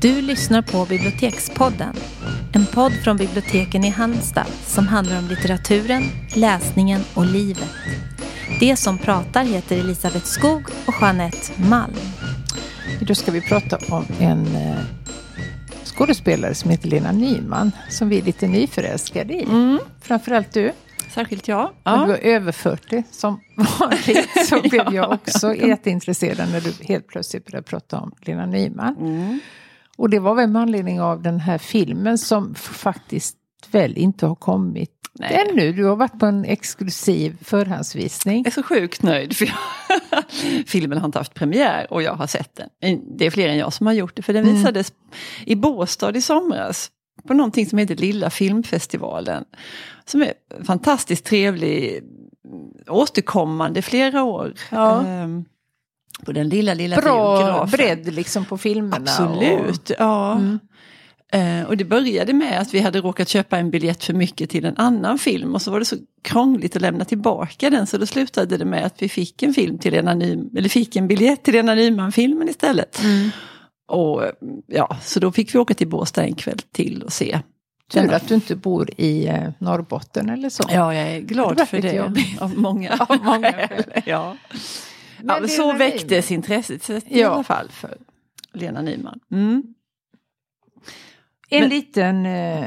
Du lyssnar på Bibliotekspodden. En podd från biblioteken i Halmstad som handlar om litteraturen, läsningen och livet. Det som pratar heter Elisabeth Skog och Jeanette Malm. Idag ska vi prata om en eh, skådespelare som heter Lena Nyman som vi är lite nyförälskade i. Mm. Framförallt du. Särskilt jag. När du var över 40 som vanligt så blev jag också jätteintresserad när du helt plötsligt började prata om Lena Nyman. Mm. Och det var väl med anledning av den här filmen som faktiskt väl inte har kommit Nej. ännu. Du har varit på en exklusiv förhandsvisning. Jag är så sjukt nöjd för jag, filmen har inte haft premiär och jag har sett den. Det är fler än jag som har gjort det för den Mm. visades i Båstad i somras på någonting som heter Lilla filmfestivalen. Som är fantastiskt trevlig, återkommande flera år. Ja. Ehm, på den lilla, lilla Bra biografen. bredd liksom på filmerna. Absolut, ja. Mm. Eh, och det började med att vi hade råkat köpa en biljett för mycket till en annan film och så var det så krångligt att lämna tillbaka den så då slutade det med att vi fick en film till Lena Ny, eller fick en biljett till Lena Nyman-filmen istället. Mm. Och ja, så då fick vi åka till Båstad en kväll till och se. Tur att du inte bor i eh, Norrbotten eller så. Ja, jag är Det glad var för det. jobbigt. Av många, Av många skäl. Ja. Men Ja, så Lena väcktes intresset i Ja. alla fall för Lena Nyman. Mm. En Men- liten eh,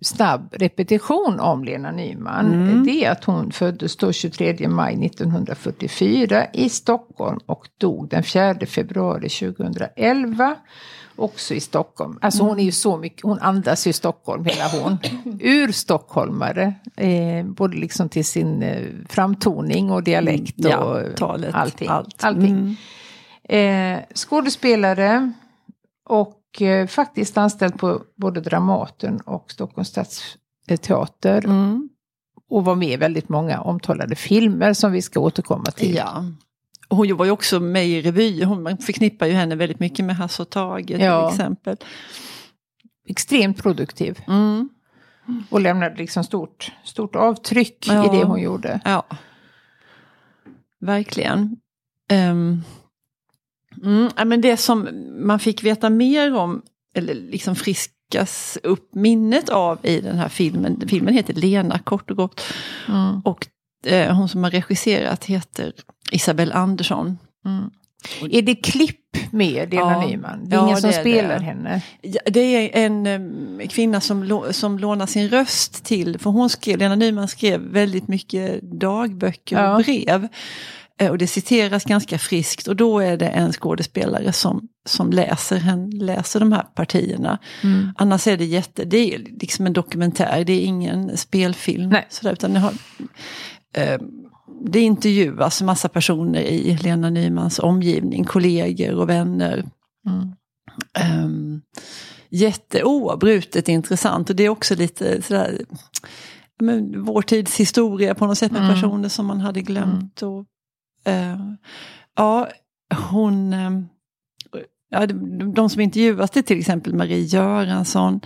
snabb repetition om Lena Nyman. Mm. Det är att hon föddes då 23 maj 1944 i Stockholm och dog den 4 februari 2011. Också i Stockholm. Alltså hon är ju så mycket, hon andas ju Stockholm hela hon. Urstockholmare. Eh, både liksom till sin eh, framtoning och dialekt Ja, och talet, allting. allt. allting. Mm. Eh, skådespelare och eh, faktiskt anställd på både Dramaten och Stockholms stadsteater. Mm. Och var med i väldigt många omtalade filmer som vi ska återkomma till. Ja. Hon var ju också med i revy. Hon, man förknippar ju henne väldigt mycket med Hasse och Tage till Ja. exempel. Extremt produktiv. Mm. Och lämnade liksom stort, stort avtryck Ja. i det hon gjorde. Ja. Verkligen. Ehm. Mm, men det som man fick veta mer om, eller liksom friskas upp minnet av i den här filmen. Filmen heter Lena kort och gott. Mm. Och eh, hon som har regisserat heter Isabel Andersson. Mm. Är det klipp med Lena Ja. Nyman? Det är Ja, ingen som spelar det. henne? Ja, det är en eh, kvinna som, som lånar sin röst till, för hon skrev, Lena Nyman skrev väldigt mycket dagböcker och brev. Eh, Och det citeras ganska friskt och då är det en skådespelare som, som läser, hen, läser de här partierna. Mm. Annars är det jätte, det är liksom en dokumentär, det är ingen spelfilm. Nej. Sådär, utan det, har, eh, det intervjuas massa personer i Lena Nymans omgivning, kollegor och vänner. Mm. Um, jätteoavbrutet intressant och det är också lite sådär men, vår tids historia på något sätt med Mm. personer som man hade glömt. Och, eh, ja, hon... eh, ja, de, de som intervjuas det är till exempel Marie Göransson,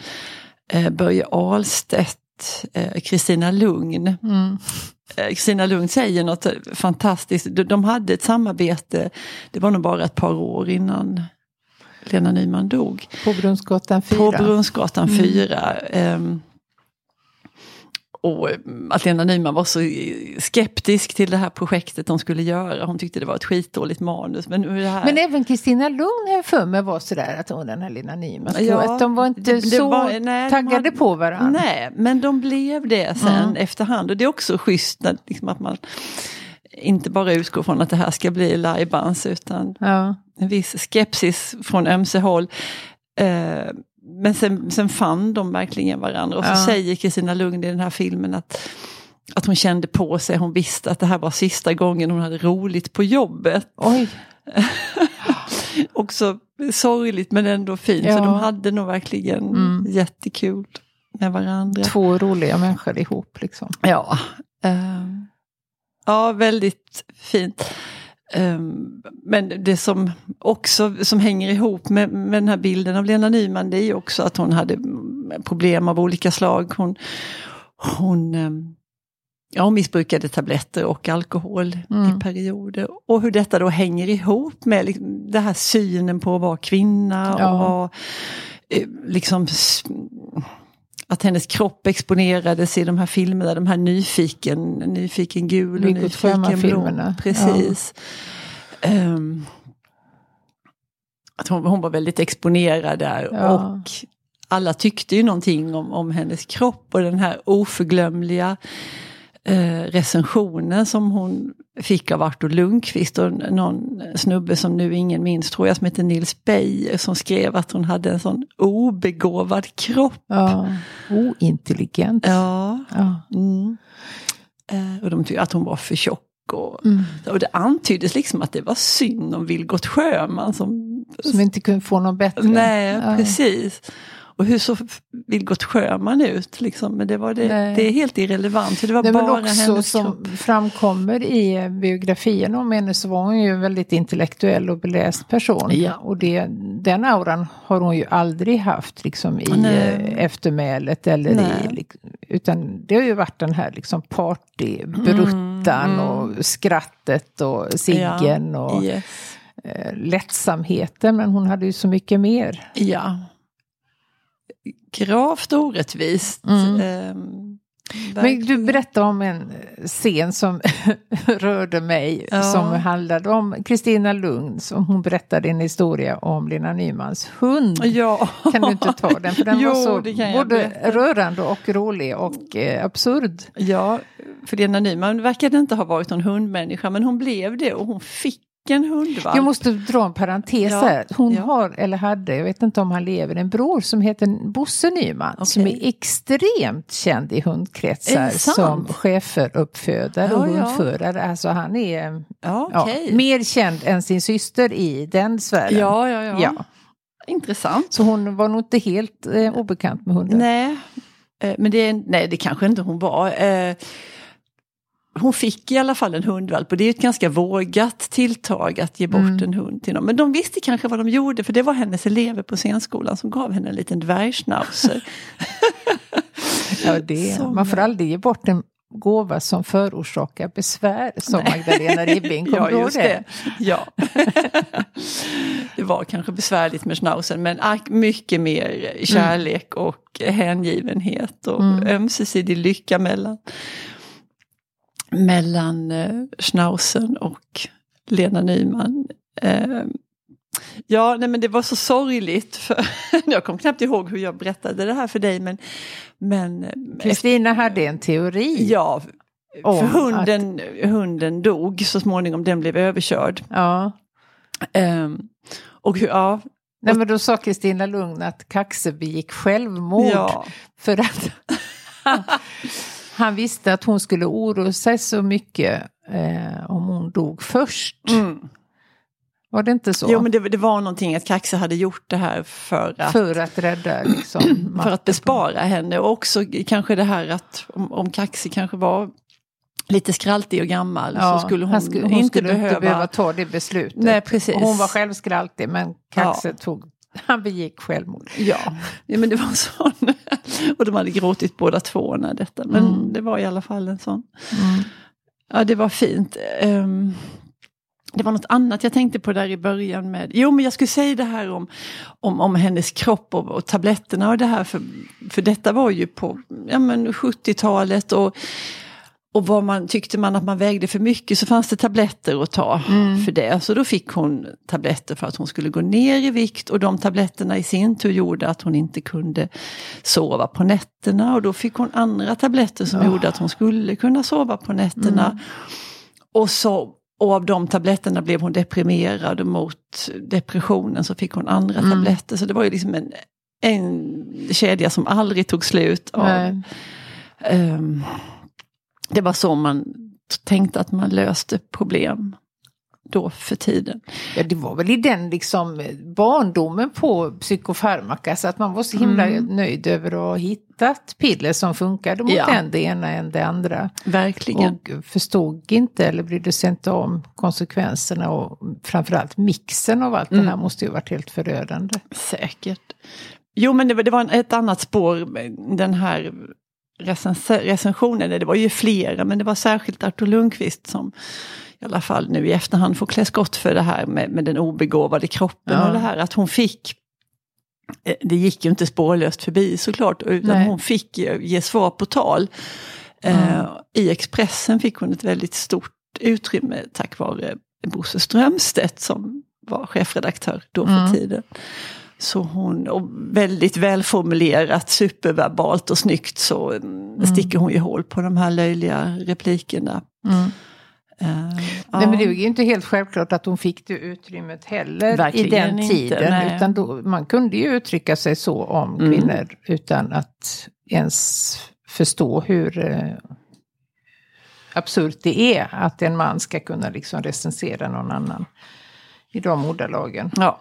eh, Börje Ahlstedt, eh, Kristina Lugn. Mm. Kristina Lugn säger något fantastiskt. De, de hade ett samarbete, det var nog bara ett par år innan Lena Nyman dog. På Brunnsgatan 4. På Brunnsgatan Mm. 4. Och att Lena Nyman var så skeptisk till det här projektet de skulle göra. Hon tyckte det var ett skitdåligt manus. Men, nu är det här, Men även Kristina Lugn har för mig var sådär att hon den här Lena Nyman. Ja, att de var inte det- det så var- nej, de taggade hade- på varandra. Nej, men de blev det sen Mm. efterhand. Och det är också schysst liksom, att man inte bara utgår från att det här ska bli lajbans utan Ja. en viss skepsis från ömse håll. Eh, men sen, sen fann de verkligen varandra. Och så Ja. säger Kristina Lugn i den här filmen att, att hon kände på sig, hon visste att det här var sista gången hon hade roligt på jobbet. Oj. Också sorgligt men ändå fint. Ja. Så de hade nog verkligen Mm. jättekul med varandra. Två roliga människor ihop liksom. Ja, ehm, ja väldigt fint. Ehm, men det som också som hänger ihop med, med den här bilden av Lena Nyman det är ju också att hon hade problem av olika slag. Hon, hon ehm, ja, hon missbrukade tabletter och alkohol Mm. i perioder. Och hur detta då hänger ihop med liksom, den här synen på att vara kvinna Ja. och vara, eh, liksom att hennes kropp exponerades i de här filmerna, de här nyfiken, nyfiken gul och nyfiken blå. Precis. Ehm, att hon, hon var väldigt exponerad där Ja. och alla tyckte ju någonting om, om hennes kropp och den här oförglömliga eh, recensionen som hon fick av Artur Lundqvist och någon snubbe som nu ingen minns tror jag som heter Nils Beijer som skrev att hon hade en sån obegåvad kropp. Ja. Ointelligent. Ja. Ja. Mm. Eh, och de tyckte att hon var för tjock. Och, Mm. och det antyddes liksom att det var synd om Vilgot Sjöman som... Som inte kunde få någon bättre. Nej, Ja. precis. Och hur såg Vilgot Sjöman ut? Liksom? Men det, var det, Nej. det är helt irrelevant. för Det var men bara också hennes som kropp. framkommer i biografin om henne så var hon ju en väldigt intellektuell och beläst person. Ja. Och det, den auran har hon ju aldrig haft liksom i Nej. eh, eftermälet. Eller i, Nej. lik- utan det har ju varit den här liksom partybruttan Mm, mm. och skrattet och ciggen och Yes. eh, lättsamheten. Men hon hade ju så mycket mer. Ja. Gravt orättvist. Mm. Ehm, Men du berättade om en scen som rörde mig. Ja. Som handlade om Kristina Lugn. Som hon berättade en historia om Lena Nymans hund. Ja. Kan du inte ta den? För den Jo, var så både rörande och rolig och eh, absurd. Ja, för Lena Nyman verkade inte ha varit någon hundmänniska men hon blev det och hon fick en hundvalp. Jag måste dra en parentes Ja, här. Hon ja. har, eller hade, jag vet inte om han lever, en bror som heter Bosse Nyman. Okej. Som är extremt känd i hundkretsar som cheferuppfödare och Ja, ja. hundförare. Alltså han är ja, okej. mer känd än sin syster i den sfären. ja, ja, ja, Ja. Intressant. Så hon var nog inte helt eh, obekant med hundar. Nej, eh, men det, nej, det kanske inte hon var. Eh, hon fick i alla fall en hundvalp och det är ett ganska vågat tilltag att ge bort Mm. en hund till någon. Men de visste kanske vad de gjorde för det var hennes elever på scenskolan som gav henne en liten dvärgschnauzer. Ja, det, Som- man får aldrig ge bort en gåva som förorsakar besvär, som Magdalena Ribbing. Kommer ja, just det. Ja. det var kanske besvärligt med schnauzen men ack, mycket mer kärlek och hängivenhet och Mm. ömsesidig lycka mellan, mellan eh, schnauzen och Lena Nyman. Eh, ja, nej, men det var så sorgligt. För jag kom knappt ihåg hur jag berättade det här för dig men, men eh, Kristina hade en teori. Ja, för hunden, hunden dog så småningom, den blev överkörd. Ja. Ehm, och ja, Nej, men då sa Kristina Lugn att Kaxe begick självmord. ja, För att han, visste att hon skulle oroa sig så mycket eh, om hon dog först. mm. Var det inte så? jo men det, det var någonting att Kaxe hade gjort det här för att, för, För att rädda liksom, att bespara henne och också kanske det här att om, om Kaxe kanske var lite skraltig och gammal Ja, så skulle hon, skulle, hon inte, skulle behöva... inte behöva ta det beslutet. Nej, precis. Hon var själv skraltig men Kaxe tog, han begick självmord. Ja, ja men det var en sån. och de hade gråtit båda två när detta. Men Mm. det var i alla fall en sån. Mm. Ja, det var fint. Ehm, det var något annat jag tänkte på där i början med, jo men jag skulle säga det här om, om, om hennes kropp och, och tabletterna och det här, för, för detta var ju på ja, men 70-talet och, och vad man, tyckte man att man vägde för mycket så fanns det tabletter att ta för det. Så då fick hon tabletter för att hon skulle gå ner i vikt och de tabletterna i sin tur gjorde att hon inte kunde sova på nätterna och då fick hon andra tabletter som Ja. gjorde att hon skulle kunna sova på nätterna. Och, så, och av de tabletterna blev hon deprimerad och mot depressionen så fick hon andra Mm. tabletter. Så det var ju liksom en, en kedja som aldrig tog slut. Av. Det var så man tänkte att man löste problem då för tiden. Ja, det var väl i den liksom barndomen på psykofarmaka så att man var så himla Mm. nöjd över att ha hittat piller som funkade mot Ja. en det ena än det andra. Verkligen. Och förstod inte eller brydde sig inte om konsekvenserna och framförallt mixen av allt det här Mm. måste ju varit helt förödande. Säkert. Jo men det var, det var en- ett annat spår, den här recensioner, det var ju flera, men det var särskilt Artur Lundqvist som i alla fall nu i efterhand får klä skott för det här med, med den obegåvade kroppen ja. och det här att hon fick eh, det gick ju inte spårlöst förbi såklart, utan Nej. hon fick ge svar på tal. Mm. I Expressen fick hon ett väldigt stort utrymme tack vare Bosse Strömstedt som var chefredaktör då för mm. tiden. Så hon, och väldigt välformulerat, superverbalt och snyggt så mm. sticker hon ju hål på de här löjliga replikerna. Mm. Uh, nej, men det är ju inte helt självklart att hon fick det utrymmet heller Verkligen i den tiden. Inte, utan då, man kunde ju uttrycka sig så om mm. kvinnor utan att ens förstå hur uh, absurt det är att en man ska kunna liksom recensera någon annan i de ordalagen. Ja.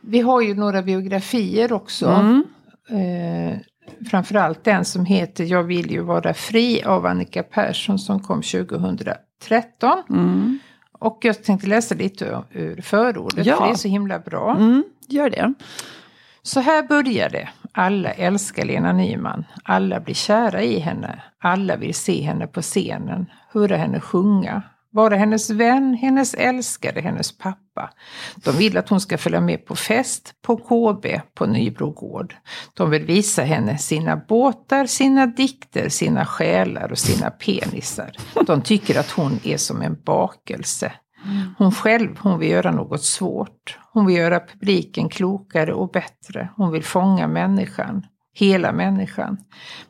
Vi har ju några biografier också. Mm. Eh, framförallt den som heter Jag vill ju vara fri av Annika Persson som kom 2013. Mm. Och jag tänkte läsa lite ur förordet ja. för det är så himla bra. Mm, gör det. Så här börjar det. Alla älskar Lena Nyman. Alla blir kära i henne. Alla vill se henne på scenen, höra henne sjunga, vara hennes vän, hennes älskare, hennes pappa. De vill att hon ska följa med på fest, på KB, på Nybrogård. De vill visa henne sina båtar, sina dikter, sina själar och sina penisar. De tycker att hon är som en bakelse. Hon själv, hon vill göra något svårt. Hon vill göra publiken klokare och bättre. Hon vill fånga människan hela människan.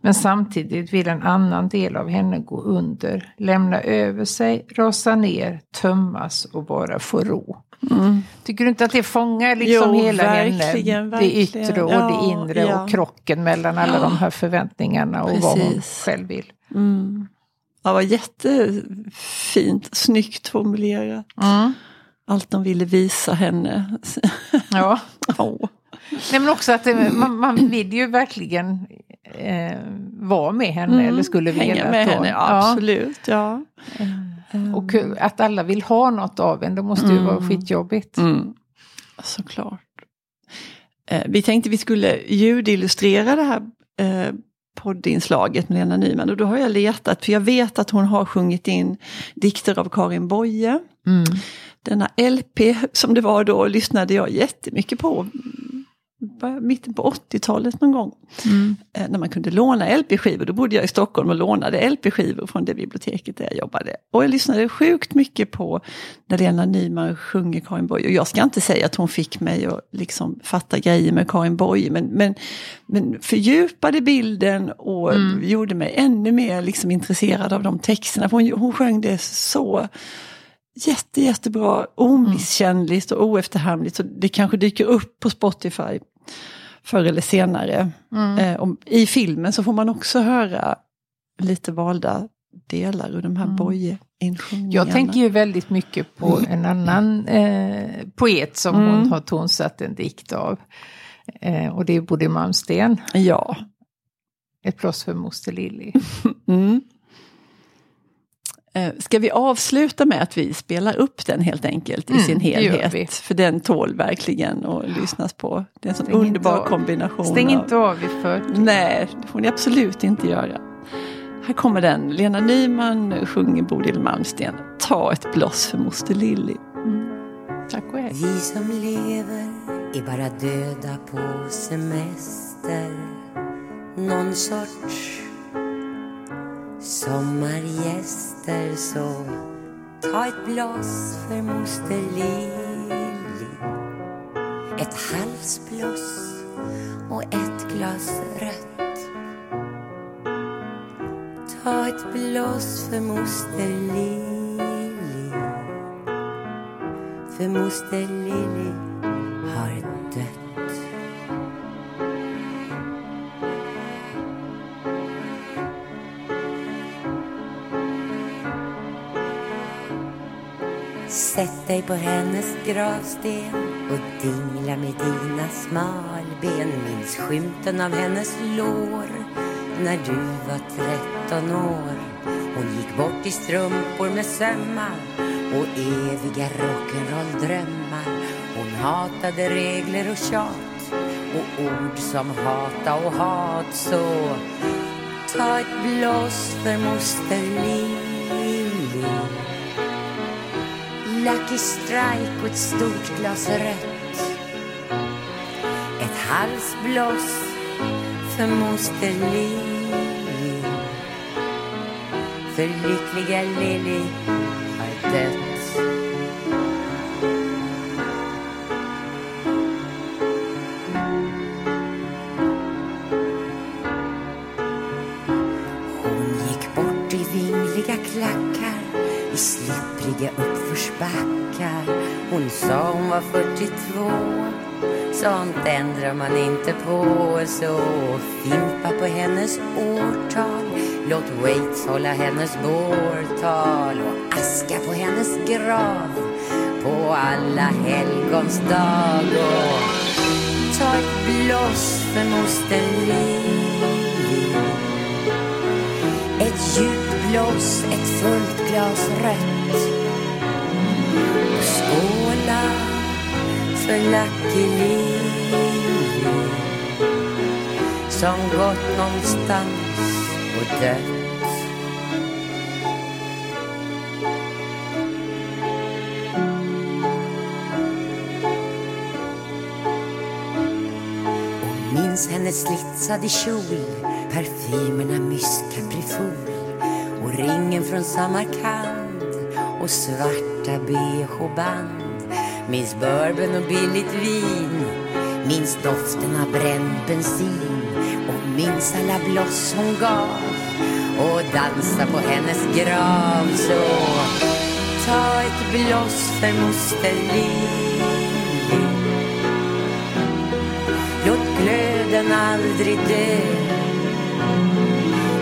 Men samtidigt vill en annan del av henne gå under, lämna över sig, rasa ner, tömmas och bara få ro. Mm. Tycker du inte att det fångar liksom jo, hela verkligen, henne? Det yttre och ja, det inre ja. och krocken mellan alla ja. de här förväntningarna och Precis. vad hon själv vill. Mm. Ja, var jättefint, snyggt formulerat. Mm. Allt de ville visa henne. Ja. oh. Nej men också att det, man, man vill ju verkligen eh, vara med henne mm, eller skulle vilja. Hänga med henne, ja, absolut. Ja. Mm. Och att alla vill ha något av en, det måste ju mm. vara skitjobbigt. Mm. Såklart. Eh, vi tänkte vi skulle ljudillustrera det här eh, poddinslaget med Lena Nyman och då har jag letat, för jag vet att hon har sjungit in dikter av Karin Boye. Mm. Denna LP som det var då lyssnade jag jättemycket på mitten på 80-talet någon gång. Mm. Eh, när man kunde låna LP-skivor, då bodde jag i Stockholm och lånade LP-skivor från det biblioteket där jag jobbade. Och jag lyssnade sjukt mycket på när Lena Nyman sjunger Karin Boye. Och jag ska inte säga att hon fick mig att liksom fatta grejer med Karin Boye, men, men, men fördjupade bilden och mm. gjorde mig ännu mer liksom intresserad av de texterna. Hon, hon sjöng det så jätte, jättebra, omisskännligt och oefterhärmligt. Så det kanske dyker upp på Spotify förr eller senare. Mm. Eh, om, I filmen så får man också höra lite valda delar ur de här mm. boje Jag tänker ju väldigt mycket på en annan eh, poet som mm. hon har tonsatt en dikt av. Eh, och det är Bodil Malmsten. Ja. Ett plås för moster Lilly. mm. Eh, ska vi avsluta med att vi spelar upp den helt enkelt i mm, sin helhet? För den tål verkligen att ja. lyssnas på. Det är en sån Stäng underbar kombination. Stäng inte av i förtid. Nej, det får ni absolut inte göra. Här kommer den. Lena Nyman sjunger Bodil Malmsten. Ta ett bloss för moster Lilly. Mm. Tack och hej. Vi som lever är bara döda på semester. Någon sorts sommargäster så ta ett blås för moster Lili. Ett halsbloss och ett glas rött. Ta ett bloss för moster Lili. För moster Lili. Sätt dig på hennes gravsten och dingla med dina smalben. Minns skymten av hennes lår när du var tretton år. Hon gick bort i strumpor med sömmar och eviga rock'n'roll-drömmar. Hon hatade regler och tjat och ord som hata och hat så ta ett blås för moster Liv Lucky Strike och ett stort glas rött Ett halsblås för moster Lili. För lyckliga Lili har dött uppförsbackar. Hon sa hon var 42. Sånt ändrar man inte på. Så fimpa på hennes årtal. Låt Waits hålla hennes bårtal och aska på hennes grav på alla helgons dag. Och ta ett blås för moster Lili. Ett djupt blås ett fullt glas rött och skåla för Lucky Lily som gått någonstans och dött. Minns hennes slitsade kjol, parfymerna Mysk Caprifol och ringen från Samarkand och svarta bh-band. Minns bourbon och billigt vin, minns doften av bränd bensin och minns alla bloss hon gav och dansa på hennes grav. Så ta ett bloss för moster Lili. Låt glöden aldrig dö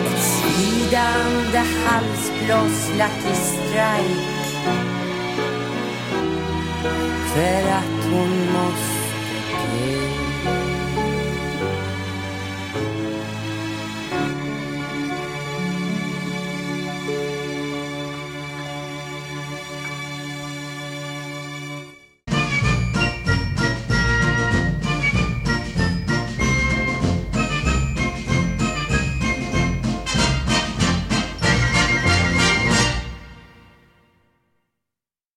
Ett svidande halsbloss Lucky Strike för att hon måste dö.